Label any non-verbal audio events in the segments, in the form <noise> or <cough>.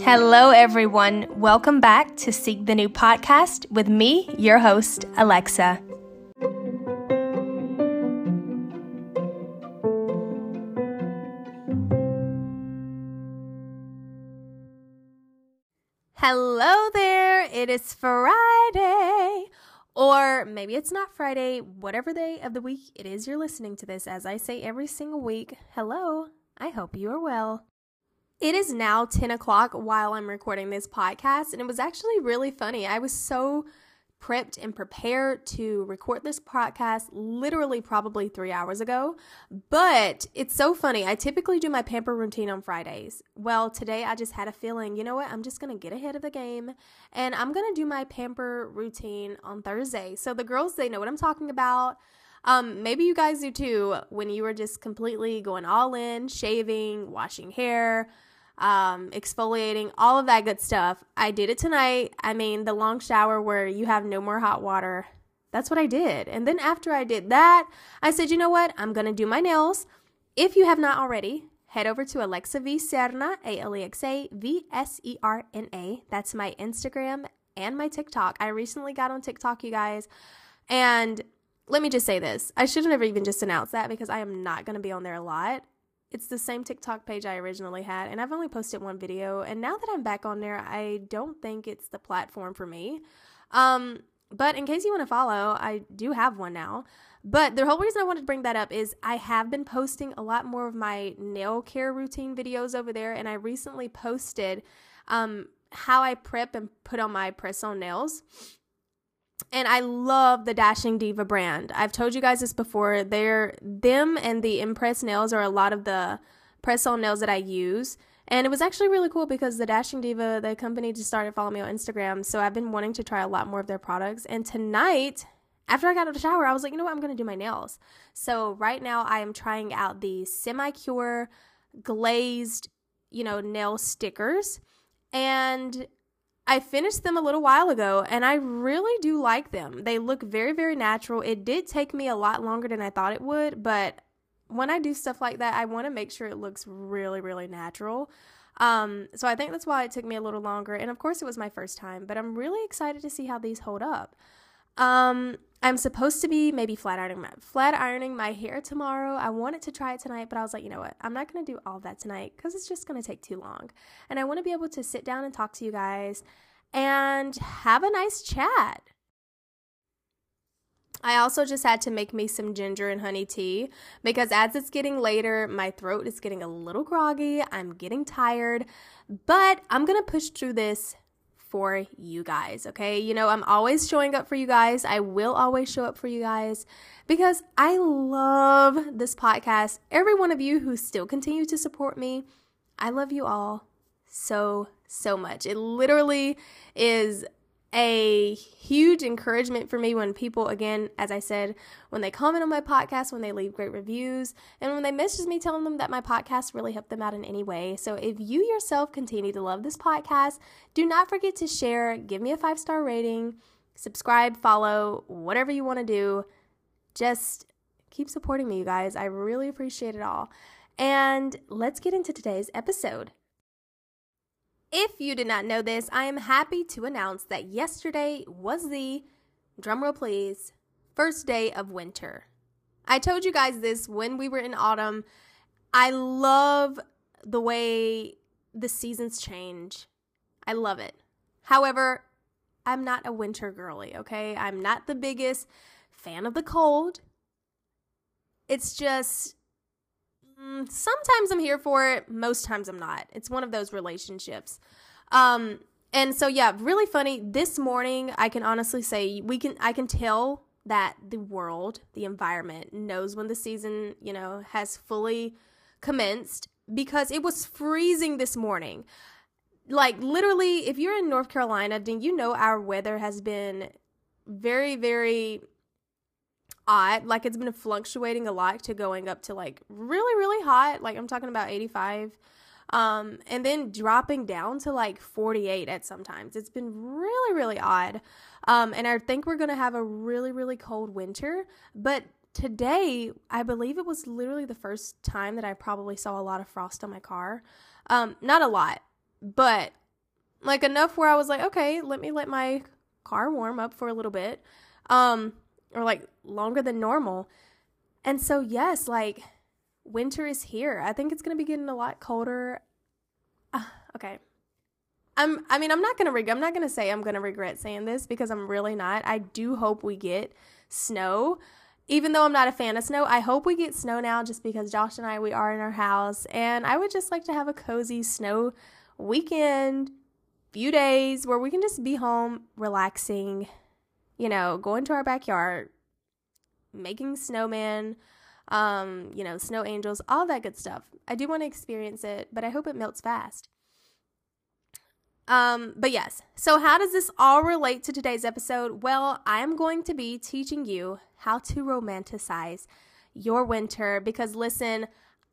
Hello, everyone. Welcome back to Seek the New podcast with me, your host, Alexa. Hello there. It is Friday. Or maybe it's not Friday, whatever day of the week it is you're listening to this. As I say every single week, hello. I hope you are well. It is now 10 o'clock while I'm recording this podcast, and it was actually really funny. I was so prepped and prepared to record this podcast literally probably three hours ago. But it's so funny. I typically do my pamper routine on Fridays. Well, today I just had a feeling, you know what? I'm just going to get ahead of the game and I'm going to do my pamper routine on Thursday. So the girls, they know what I'm talking about. Um, maybe you guys do too when you were just completely going all in, shaving, washing hair, um, exfoliating, all of that good stuff. I did it tonight. I mean, the long shower where you have no more hot water. That's what I did. And then after I did that, I said, you know what? I'm going to do my nails. If you have not already, head over to Alexa V Serna, A L E X A V S E R N A. That's my Instagram and my TikTok. I recently got on TikTok, you guys. And let me just say this I shouldn't have even just announced that because I am not going to be on there a lot. It's the same TikTok page I originally had, and I've only posted one video. And now that I'm back on there, I don't think it's the platform for me. Um, but in case you want to follow, I do have one now. But the whole reason I wanted to bring that up is I have been posting a lot more of my nail care routine videos over there, and I recently posted um, how I prep and put on my press on nails. And I love the Dashing Diva brand. I've told you guys this before. They're them and the Impress nails are a lot of the press on nails that I use. And it was actually really cool because the Dashing Diva, the company, just started following me on Instagram. So I've been wanting to try a lot more of their products. And tonight, after I got out of the shower, I was like, you know what? I'm going to do my nails. So right now, I am trying out the Semi Cure glazed, you know, nail stickers. And I finished them a little while ago and I really do like them. They look very, very natural. It did take me a lot longer than I thought it would, but when I do stuff like that, I want to make sure it looks really, really natural. Um, so I think that's why it took me a little longer. And of course, it was my first time, but I'm really excited to see how these hold up. Um, I'm supposed to be maybe flat ironing my flat ironing my hair tomorrow. I wanted to try it tonight, but I was like, you know what? I'm not gonna do all that tonight because it's just gonna take too long. And I want to be able to sit down and talk to you guys and have a nice chat. I also just had to make me some ginger and honey tea because as it's getting later, my throat is getting a little groggy. I'm getting tired, but I'm going to push through this for you guys, okay? You know, I'm always showing up for you guys. I will always show up for you guys because I love this podcast. Every one of you who still continue to support me, I love you all so, so much. It literally is a huge encouragement for me when people, again, as I said, when they comment on my podcast, when they leave great reviews, and when they message me telling them that my podcast really helped them out in any way. So if you yourself continue to love this podcast, do not forget to share, give me a five star rating, subscribe, follow, whatever you want to do. Just keep supporting me, you guys. I really appreciate it all. And let's get into today's episode. If you did not know this, I am happy to announce that yesterday was the, drumroll please, first day of winter. I told you guys this when we were in autumn. I love the way the seasons change. I love it. However, I'm not a winter girly, okay? I'm not the biggest fan of the cold. It's just sometimes I'm here for it, most times I'm not. It's one of those relationships. Um, and so yeah, really funny. This morning, I can honestly say we can I can tell that the world, the environment knows when the season, you know, has fully commenced because it was freezing this morning. Like literally, if you're in North Carolina, then you know our weather has been very very odd. Like it's been fluctuating a lot to going up to like really, really hot. Like I'm talking about 85. Um, and then dropping down to like 48 at sometimes. It's been really, really odd. Um, and I think we're gonna have a really, really cold winter. But today, I believe it was literally the first time that I probably saw a lot of frost on my car. Um, not a lot, but like enough where I was like, okay, let me let my car warm up for a little bit. Um, or like longer than normal. And so, yes, like winter is here. I think it's going to be getting a lot colder. Uh, okay. I'm I mean, I'm not going to reg- I'm not going to say I'm going to regret saying this because I'm really not. I do hope we get snow. Even though I'm not a fan of snow, I hope we get snow now just because Josh and I we are in our house and I would just like to have a cozy snow weekend, few days where we can just be home relaxing, you know, going to our backyard, making snowman, um, you know, snow angels, all that good stuff. I do want to experience it, but I hope it melts fast. Um, but yes, so how does this all relate to today's episode? Well, I'm going to be teaching you how to romanticize your winter because listen,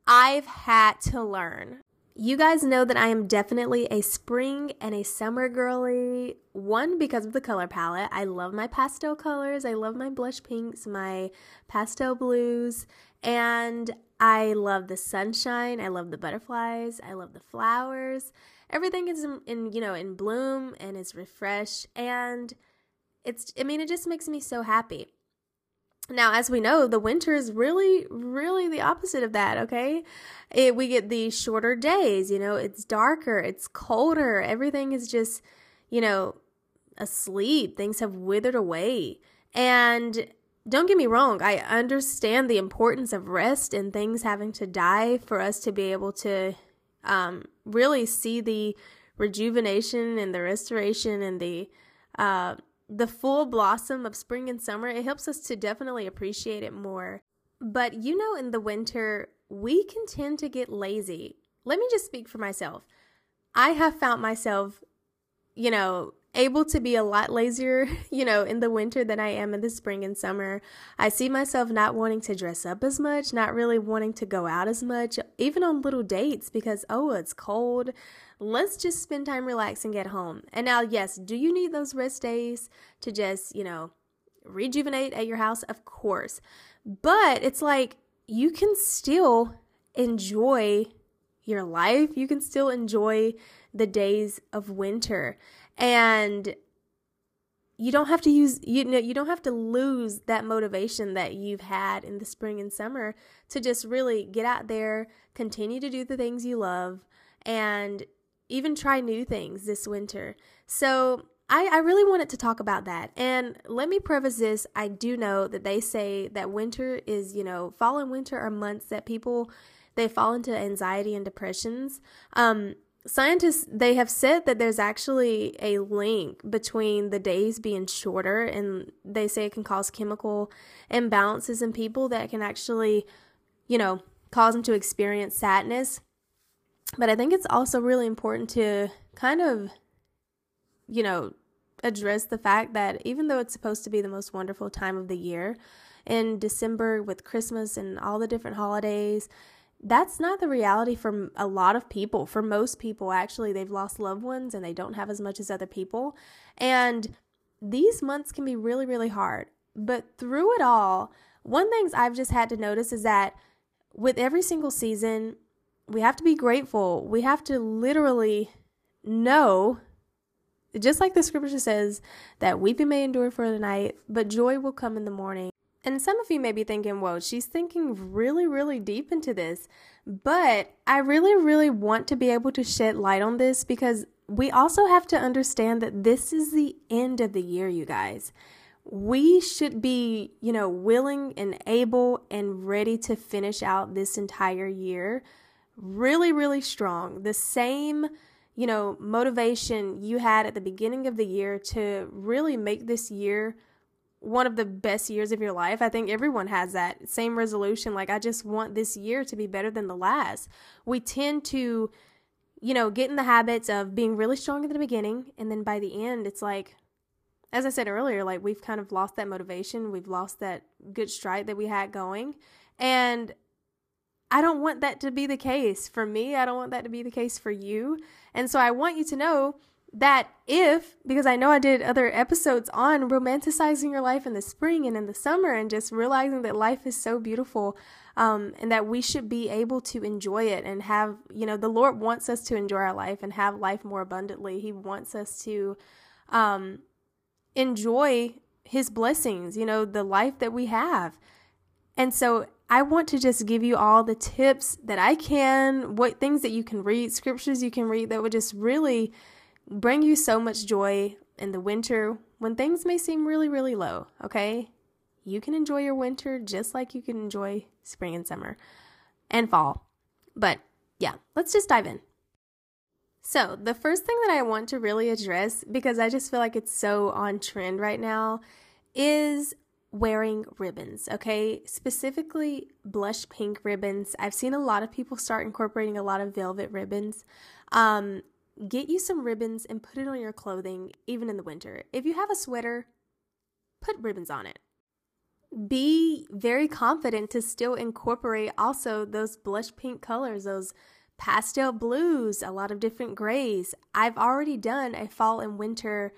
I've had to learn. You guys know that I am definitely a spring and a summer girly. One, because of the color palette. I love my pastel colors. I love my blush pinks, my pastel blues, and I love the sunshine. I love the butterflies. I love the flowers. Everything is in, in you know, in bloom and is refreshed. And it's, I mean, it just makes me so happy. Now, as we know, the winter is really, really the opposite of that, okay? It, we get these shorter days, you know, it's darker, it's colder, everything is just, you know, asleep. Things have withered away. And don't get me wrong, I understand the importance of rest and things having to die for us to be able to um, really see the rejuvenation and the restoration and the uh, the full blossom of spring and summer, it helps us to definitely appreciate it more. But you know, in the winter, we can tend to get lazy. Let me just speak for myself. I have found myself, you know, able to be a lot lazier, <laughs> you know, in the winter than I am in the spring and summer. I see myself not wanting to dress up as much, not really wanting to go out as much, even on little dates because, oh, it's cold. Let's just spend time relaxing at home. And now, yes, do you need those rest days to just, you know, rejuvenate at your house? Of course. But it's like you can still enjoy your life. You can still enjoy the days of winter and you don't have to use you know you don't have to lose that motivation that you've had in the spring and summer to just really get out there continue to do the things you love and even try new things this winter so I, I really wanted to talk about that. And let me preface this. I do know that they say that winter is, you know, fall and winter are months that people they fall into anxiety and depressions. Um, scientists they have said that there's actually a link between the days being shorter and they say it can cause chemical imbalances in people that can actually you know cause them to experience sadness. But i think it's also really important to kind of you know address the fact that even though it's supposed to be the most wonderful time of the year in december with christmas and all the different holidays that's not the reality for a lot of people. For most people, actually, they've lost loved ones and they don't have as much as other people. And these months can be really, really hard. But through it all, one thing I've just had to notice is that with every single season, we have to be grateful. We have to literally know, just like the scripture says, that weeping may endure for the night, but joy will come in the morning. And some of you may be thinking, whoa, she's thinking really, really deep into this. But I really, really want to be able to shed light on this because we also have to understand that this is the end of the year, you guys. We should be, you know, willing and able and ready to finish out this entire year really, really strong. The same, you know, motivation you had at the beginning of the year to really make this year one of the best years of your life. I think everyone has that same resolution. Like, I just want this year to be better than the last. We tend to, you know, get in the habits of being really strong at the beginning. And then by the end, it's like, as I said earlier, like we've kind of lost that motivation. We've lost that good stride that we had going. And I don't want that to be the case for me. I don't want that to be the case for you. And so I want you to know that if, because I know I did other episodes on romanticizing your life in the spring and in the summer and just realizing that life is so beautiful um, and that we should be able to enjoy it and have, you know, the Lord wants us to enjoy our life and have life more abundantly. He wants us to um, enjoy His blessings, you know, the life that we have. And so I want to just give you all the tips that I can, what things that you can read, scriptures you can read that would just really bring you so much joy in the winter when things may seem really, really low, okay? You can enjoy your winter just like you can enjoy spring and summer and fall. But yeah, let's just dive in. So, the first thing that I want to really address, because I just feel like it's so on trend right now, is wearing ribbons, okay? Specifically, blush pink ribbons. I've seen a lot of people start incorporating a lot of velvet ribbons. Um, get you some ribbons and put it on your clothing, even in the winter. If you have a sweater, put ribbons on it. Be very confident to still incorporate also those blush pink colors, those pastel blues, a lot of different grays. I've already done a fall and winter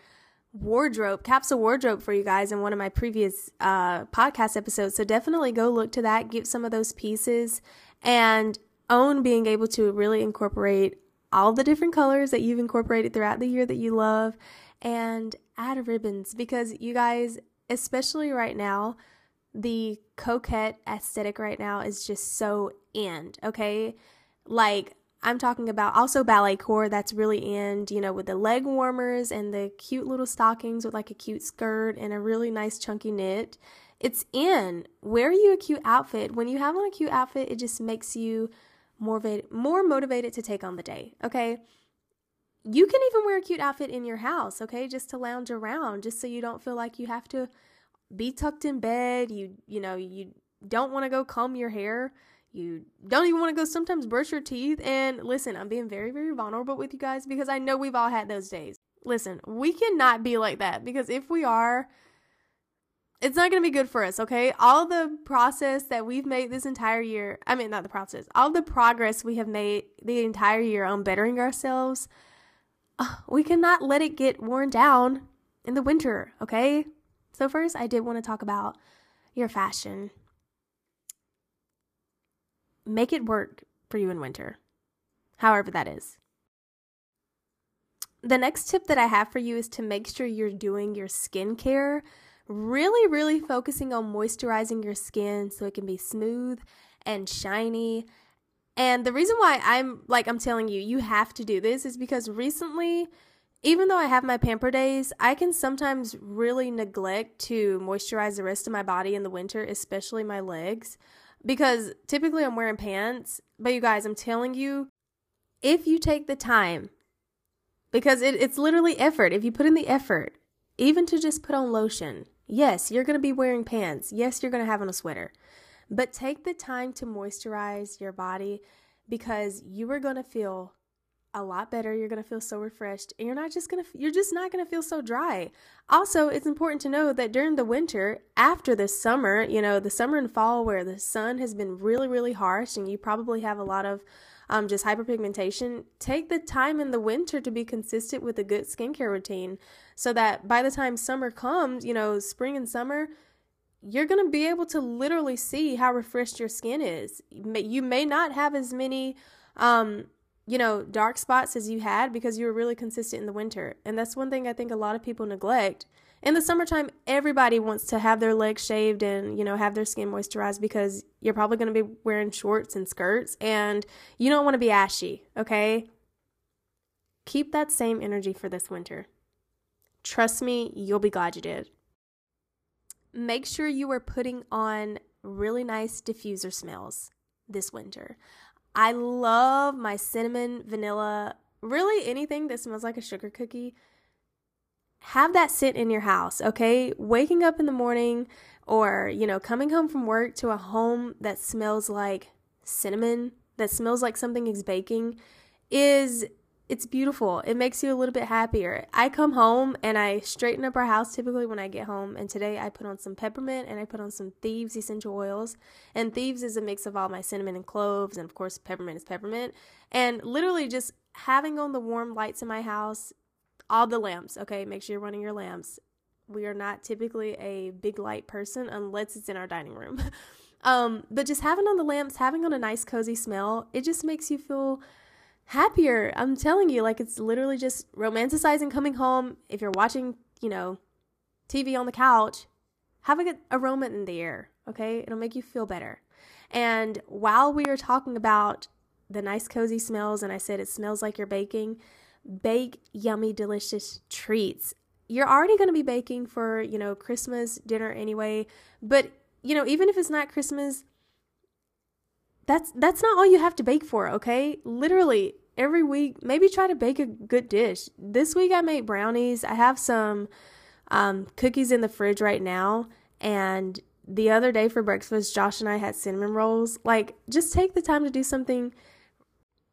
wardrobe, capsule wardrobe for you guys in one of my previous uh, podcast episodes. So definitely go look to that, get some of those pieces, and own being able to really incorporate all the different colors that you've incorporated throughout the year that you love and add ribbons because you guys, especially right now, the coquette aesthetic right now is just so in, okay? Like, I'm talking about also ballet core that's really in, you know, with the leg warmers and the cute little stockings with like a cute skirt and a really nice chunky knit. It's in. Wear you a cute outfit. When you have on a cute outfit, it just makes you more, more motivated to take on the day, okay? You can even wear a cute outfit in your house, okay? Just to lounge around, just so you don't feel like you have to be tucked in bed. You, you know, you don't want to go comb your hair. You don't even want to go sometimes brush your teeth. And listen, I'm being very, very vulnerable with you guys because I know we've all had those days. Listen, we cannot be like that because if we are, it's not going to be good for us, okay? All the process that we've made this entire year, I mean, not the process, all the progress we have made the entire year on bettering ourselves, uh, we cannot let it get worn down in the winter, okay? So, first, I did want to talk about your fashion. Make it work for you in winter, however that is. The next tip that I have for you is to make sure you're doing your skincare really, really focusing on moisturizing your skin so it can be smooth and shiny. And the reason why I'm like, I'm telling you, you have to do this is because recently, even though I have my pamper days, I can sometimes really neglect to moisturize the rest of my body in the winter, especially my legs, because typically I'm wearing pants. But you guys, I'm telling you, if you take the time, because it, it's literally effort, if you put in the effort, even to just put on lotion, Yes, you're going to be wearing pants. Yes, you're going to have on a sweater. But take the time to moisturize your body because you are going to feel a lot better. You're going to feel so refreshed and you're not just going to you're just not going to feel so dry. Also, it's important to know that during the winter, after the summer, you know, the summer and fall where the sun has been really really harsh and you probably have a lot of um, just hyperpigmentation, take the time in the winter to be consistent with a good skincare routine so that by the time summer comes, you know, spring and summer, you're going to be able to literally see how refreshed your skin is. You may not have as many, um, you know, dark spots as you had because you were really consistent in the winter. And that's one thing I think a lot of people neglect in the summertime, everybody wants to have their legs shaved and, you know, have their skin moisturized because you're probably going to be wearing shorts and skirts and you don't want to be ashy, okay? Keep that same energy for this winter. Trust me, you'll be glad you did. Make sure you are putting on really nice diffuser smells this winter. I love my cinnamon, vanilla, really anything that smells like a sugar cookie have that sit in your house, okay? Waking up in the morning or, you know, coming home from work to a home that smells like cinnamon, that smells like something is baking is it's beautiful. It makes you a little bit happier. I come home and I straighten up our house typically when I get home. And today I put on some peppermint and I put on some Thieves essential oils. And Thieves is a mix of all my cinnamon and cloves. And of course, peppermint is peppermint. And literally just having on the warm lights in my house all the lamps, okay? Make sure you're running your lamps. We are not typically a big light person unless it's in our dining room. <laughs> um, but just having on the lamps, having on a nice cozy smell, it just makes you feel happier. I'm telling you, like it's literally just romanticizing coming home. If you're watching, you know, TV on the couch, have a good aroma in the air, okay? It'll make you feel better. And while we are talking about the nice cozy smells, and I said it smells like you're baking, bake yummy, delicious treats. You're already going to be baking for, you know, Christmas dinner anyway, but you know, even if it's not Christmas, that's that's not all you have to bake for, okay? Literally every week, maybe try to bake a good dish. This week I made brownies. I have some um, cookies in the fridge right now, and the other day for breakfast, Josh and I had cinnamon rolls. Like, just take the time to do something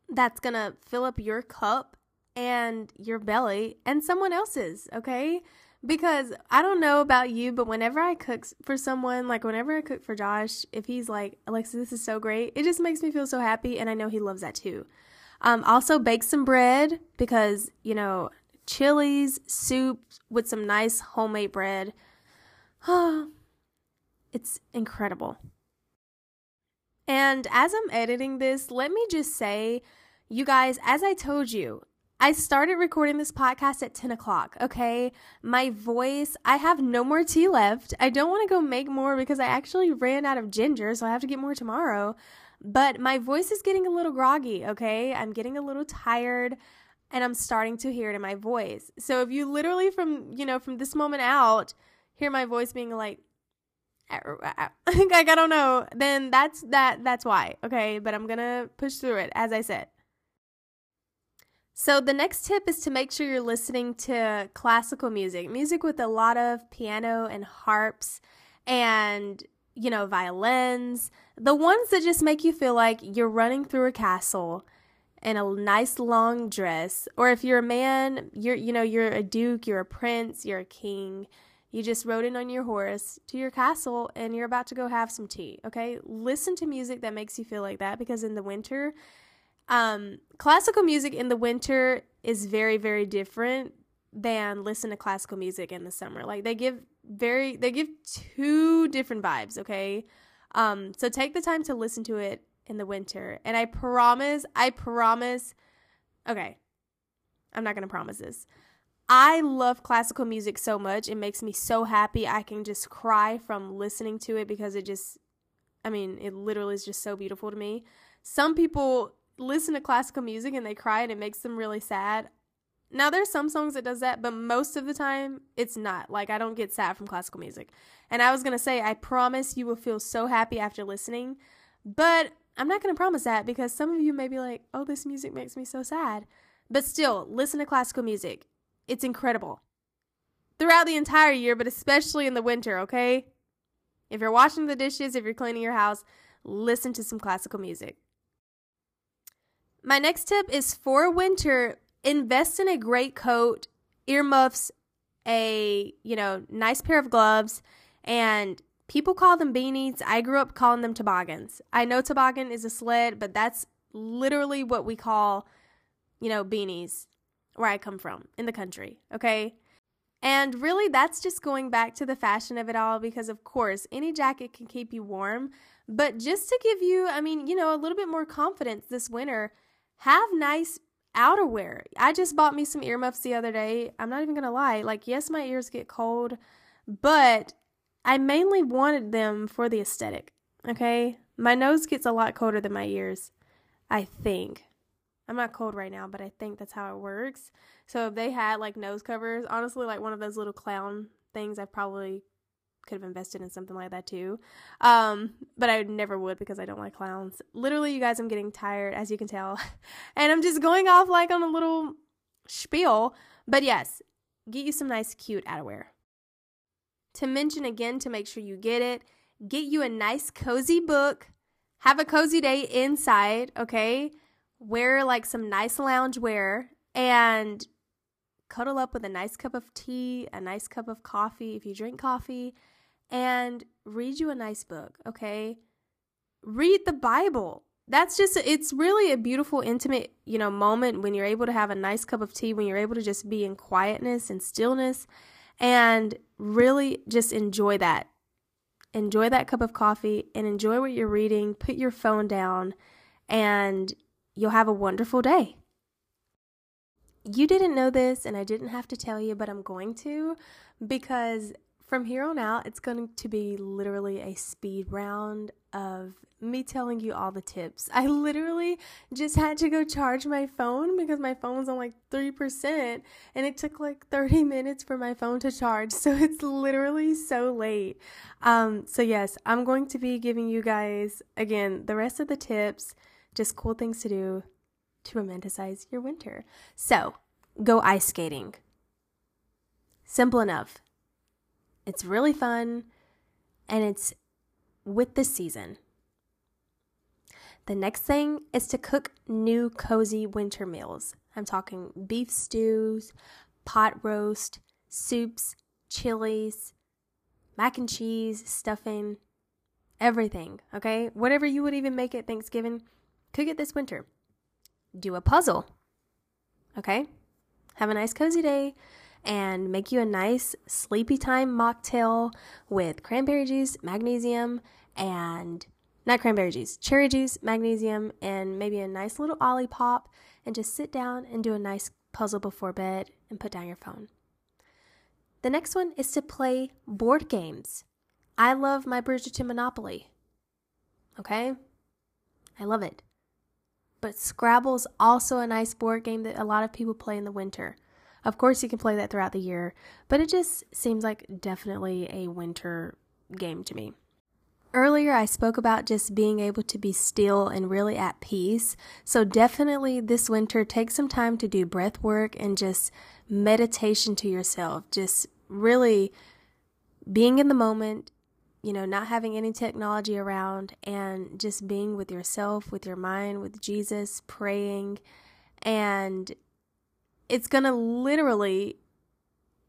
that's gonna fill up your cup and your belly and someone else's, okay? Because I don't know about you, but whenever I cook for someone, like whenever I cook for Josh, if he's like, Alexa, this is so great, it just makes me feel so happy. And I know he loves that too. Um, also, bake some bread because, you know, chilies, soup with some nice homemade bread. <sighs> it's incredible. And as I'm editing this, let me just say, you guys, as I told you, I started recording this podcast at 10 o'clock, okay? My voice, I have no more tea left. I don't want to go make more because I actually ran out of ginger, so I have to get more tomorrow. But my voice is getting a little groggy, okay? I'm getting a little tired and I'm starting to hear it in my voice. So if you literally from, you know, from this moment out hear my voice being like <laughs> like I don't know, then that's that that's why, okay? But I'm going to push through it as I said. So, the next tip is to make sure you're listening to classical music, music with a lot of piano and harps and, you know, violins, the ones that just make you feel like you're running through a castle in a nice long dress. Or if you're a man, you're, you know, you're a duke, you're a prince, you're a king. You just rode in on your horse to your castle and you're about to go have some tea, okay? Listen to music that makes you feel like that because in the winter, um, classical music in the winter is very, very different than listen to classical music in the summer. Like they give very, they give two different vibes. Okay. Um, so take the time to listen to it in the winter. And I promise, I promise, okay, I'm not to promise this. I love classical music so much. It makes me so happy. I can just cry from listening to it because it just, I mean, it literally is just so beautiful to me. Some people listen to classical music and they cry and it makes them really sad. Now there's some songs that does that, but most of the time it's not. Like I don't get sad from classical music. And I was going to say I promise you will feel so happy after listening, but I'm not going to promise that because some of you may be like, "Oh, this music makes me so sad." But still, listen to classical music. It's incredible. Throughout the entire year, but especially in the winter, okay? If you're washing the dishes, if you're cleaning your house, listen to some classical music. My next tip is for winter, invest in a great coat, earmuffs, a, you know, nice pair of gloves, and people call them beanies. I grew up calling them toboggans. I know toboggan is a sled, but that's literally what we call, you know, beanies where I come from in the country, okay? And really, that's just going back to the fashion of it all because, of course, any jacket can keep you warm. But just to give you, I mean, you know, a little bit more confidence this winter, have nice outerwear. I just bought me some earmuffs the other day. I'm not even going to lie. Like, yes, my ears get cold, but I mainly wanted them for the aesthetic. Okay? My nose gets a lot colder than my ears. I think. I'm not cold right now, but I think that's how it works. So if they had like nose covers, honestly, like one of those little clown things, I probably could have invested in something like that too. Um, but I never would because I don't like clowns. Literally, you guys, I'm getting tired, as you can tell. <laughs> and I'm just going off like on a little spiel. But yes, get you some nice, cute outerwear. To mention again, to make sure you get it, get you a nice, cozy book. Have a cozy day inside, okay? Wear like some nice lounge wear and cuddle up with a nice cup of tea, a nice cup of coffee if you drink coffee, and read you a nice book, okay? Read the Bible. that's just it's really a beautiful intimate you know moment when you're able to have a nice cup of tea when you're able to just be in quietness and stillness and really just enjoy that enjoy that cup of coffee and enjoy what you're reading put your phone down and you'll have a wonderful day you didn't know this and i didn't have to tell you but i'm going to because from here on out, it's going to be literally a speed round of me telling you all the tips. I literally just had to go charge my phone because my phone was on like 3% and it took like 30 minutes for my phone to charge. So it's literally so late. Um, so, yes, I'm going to be giving you guys, again, the rest of the tips, just cool things to do to romanticize your winter. So, go ice skating. Simple enough. It's really fun and it's with the season. The next thing is to cook new cozy winter meals. I'm talking beef stews, pot roast, soups, chilies, mac and cheese, stuffing, everything, okay? Whatever you would even make at Thanksgiving, cook it this winter. Do a puzzle, okay? Have a nice cozy day and make you a nice sleepy time mocktail with cranberry juice, magnesium, and not cranberry juice, cherry juice, magnesium, and maybe a nice little Olipop, and just sit down and do a nice puzzle before bed and put down your phone. The next one is to play board games. I love my Bridgerton Monopoly. Okay? I love it. But Scrabble's also a nice board game that a lot of people play in the winter. Of course, you can play that throughout the year, but it just seems like definitely a winter game to me. Earlier, I spoke about just being able to be still and really at peace. So, definitely this winter, take some time to do breath work and just meditation to yourself. Just really being in the moment, you know, not having any technology around and just being with yourself, with your mind, with Jesus, praying, and it's going to literally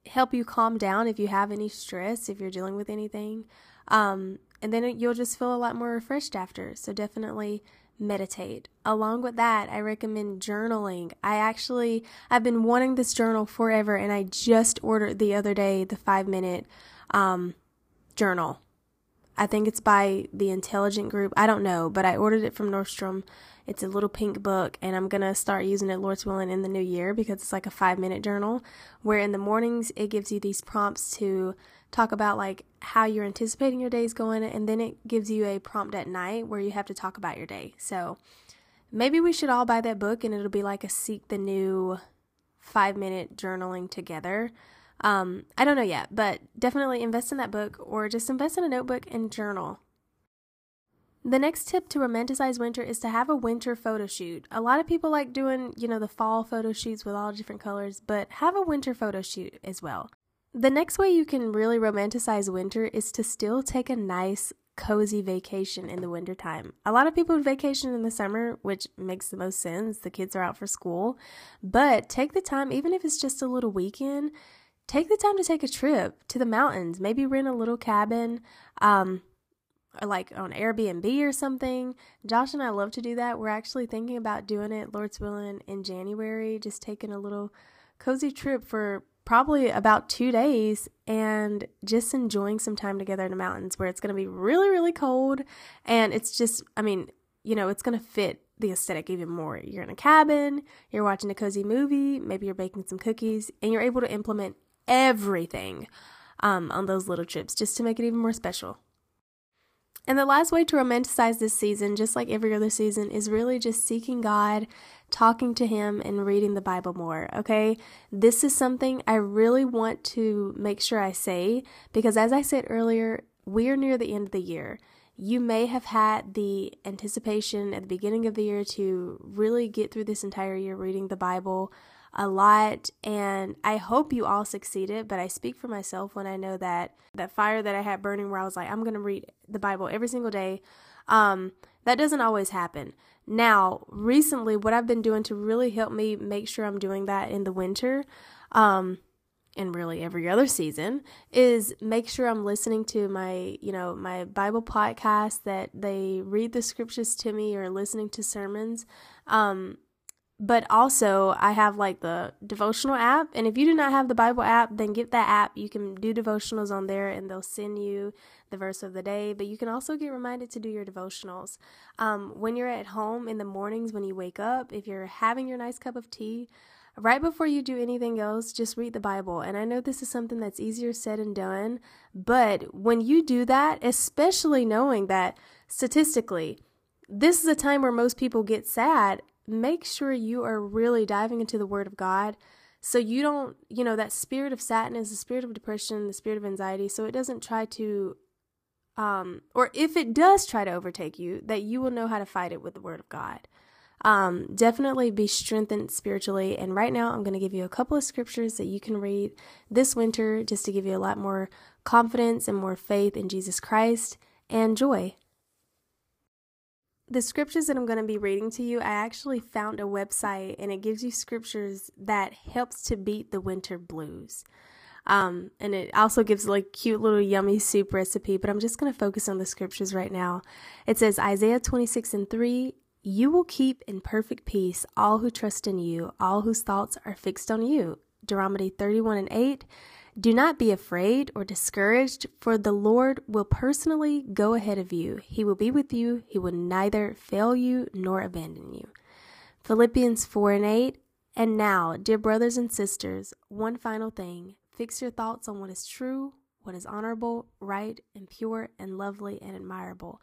help you calm down if you have any stress, if you're dealing with anything. Um, and then you'll just feel a lot more refreshed after. So definitely meditate. Along with that, I recommend journaling. I actually I've been wanting this journal forever and I just ordered the other day the 5 minute um, journal. I think it's by the Intelligent Group. I don't know, but I ordered it from Nordstrom it's a little pink book, and I'm gonna start using it, Lord's willing, in the new year because it's like a five minute journal where in the mornings it gives you these prompts to talk about like how you're anticipating your day's going, and then it gives you a prompt at night where you have to talk about your day. So maybe we should all buy that book, and it'll be like a Seek the New five minute journaling together. Um, I don't know yet, but definitely invest in that book or just invest in a notebook and journal. The next tip to romanticize winter is to have a winter photo shoot. A lot of people like doing, you know, the fall photo shoots with all different colors, but have a winter photo shoot as well. The next way you can really romanticize winter is to still take a nice, cozy vacation in the wintertime. A lot of people vacation in the summer, which makes the most sense. The kids are out for school. But take the time, even if it's just a little weekend, take the time to take a trip to the mountains. Maybe rent a little cabin. Um, like on Airbnb or something. Josh and I love to do that. We're actually thinking about doing it, Lord's willing, in January, just taking a little cozy trip for probably about two days and just enjoying some time together in the mountains where it's going to be really, really cold. And it's just, I mean, you know, it's going to fit the aesthetic even more. You're in a cabin, you're watching a cozy movie, maybe you're baking some cookies, and you're able to implement everything um, on those little trips just to make it even more special. And the last way to romanticize this season, just like every other season, is really just seeking God, talking to Him, and reading the Bible more. Okay? This is something I really want to make sure I say because, as I said earlier, we are near the end of the year. You may have had the anticipation at the beginning of the year to really get through this entire year reading the Bible a lot and I hope you all succeeded, but I speak for myself when I know that that fire that I had burning where I was like I'm going to read the Bible every single day um that doesn't always happen. Now, recently what I've been doing to really help me make sure I'm doing that in the winter um and really every other season is make sure I'm listening to my, you know, my Bible podcast that they read the scriptures to me or listening to sermons. Um, but also I have like the devotional app. And if you do not have the Bible app, then get that app. You can do devotionals on there and they'll send you the verse of the day. But you can also get reminded to do your devotionals. Um, when you're at home in the mornings, when you wake up, if you're having your nice cup of tea, right before you do anything else, just read the Bible. And I know this is something that's easier said and done. But when you do that, especially knowing that statistically, this is a time where most people get sad make sure you are really diving into the Word of God so you don't, you know, that spirit of sadness, the spirit of depression, the spirit of anxiety, so it doesn't try to, um, or if it does try to overtake you, that you will know how to fight it with the Word of God. Um, definitely be strengthened spiritually. And right now, I'm going to give you a couple of scriptures that you can read this winter just to give you a lot more confidence and more faith in Jesus Christ and joy the scriptures that I'm going to be reading to you, I actually found a website and it gives you scriptures that helps to beat the winter blues. Um, and it also gives like cute little yummy soup recipe, but I'm just going to focus on the scriptures right now. It says Isaiah 26 and 3, you will keep in perfect peace all who trust in you, all whose thoughts are fixed on you. Deuteronomy 31 and 8, do not be afraid or discouraged, for the Lord will personally go ahead of you. He will be with you, He will neither fail you nor abandon you. Philippians 4 and 8. And now, dear brothers and sisters, one final thing fix your thoughts on what is true, what is honorable, right, and pure, and lovely and admirable.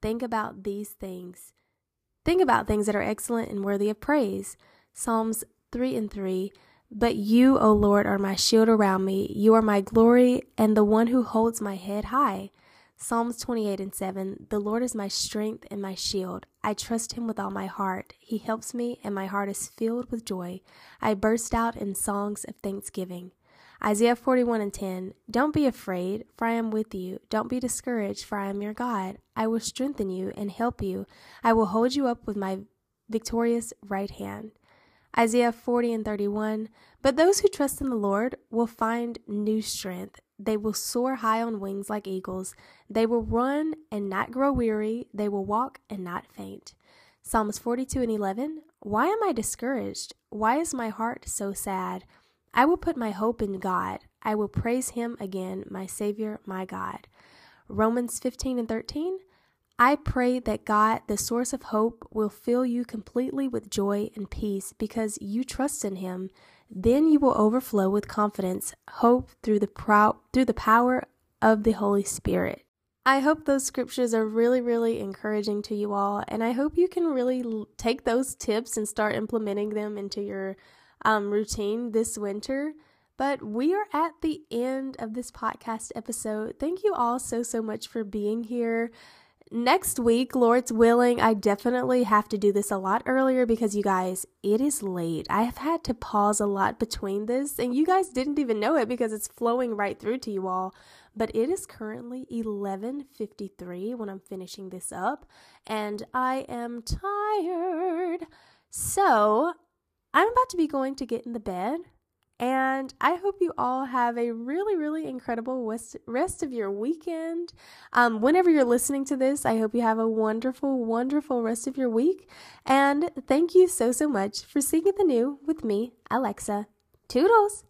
Think about these things. Think about things that are excellent and worthy of praise. Psalms 3 and 3. But you, O Lord, are my shield around me. You are my glory and the one who holds my head high. Psalms 28 and 7 The Lord is my strength and my shield. I trust him with all my heart. He helps me, and my heart is filled with joy. I burst out in songs of thanksgiving. Isaiah 41 and 10 Don't be afraid, for I am with you. Don't be discouraged, for I am your God. I will strengthen you and help you. I will hold you up with my victorious right hand. Isaiah 40 and 31. But those who trust in the Lord will find new strength. They will soar high on wings like eagles. They will run and not grow weary. They will walk and not faint. Psalms 42 and 11. Why am I discouraged? Why is my heart so sad? I will put my hope in God. I will praise him again, my Savior, my God. Romans 15 and 13. I pray that God, the source of hope, will fill you completely with joy and peace because you trust in Him. Then you will overflow with confidence, hope through the through the power of the Holy Spirit. I hope those scriptures are really, really encouraging to you all, and I hope you can really l- take those tips and start implementing them into your um, routine this winter. But we are at the end of this podcast episode. Thank you all so, so much for being here next week, Lord's willing, I definitely have to do this a lot earlier because you guys, it is late. I have had to pause a lot between this, and you guys didn't even know it because it's flowing right through to you all. But it is currently 11:53 when I'm finishing this up, and I am tired. So, I'm about to be going to get in the bed and I hope you all have a really, really incredible rest of your weekend. Um, whenever you're listening to this, I hope you have a wonderful, wonderful rest of your week. And thank you so, so much for seeing the new with me, Alexa. Toodles!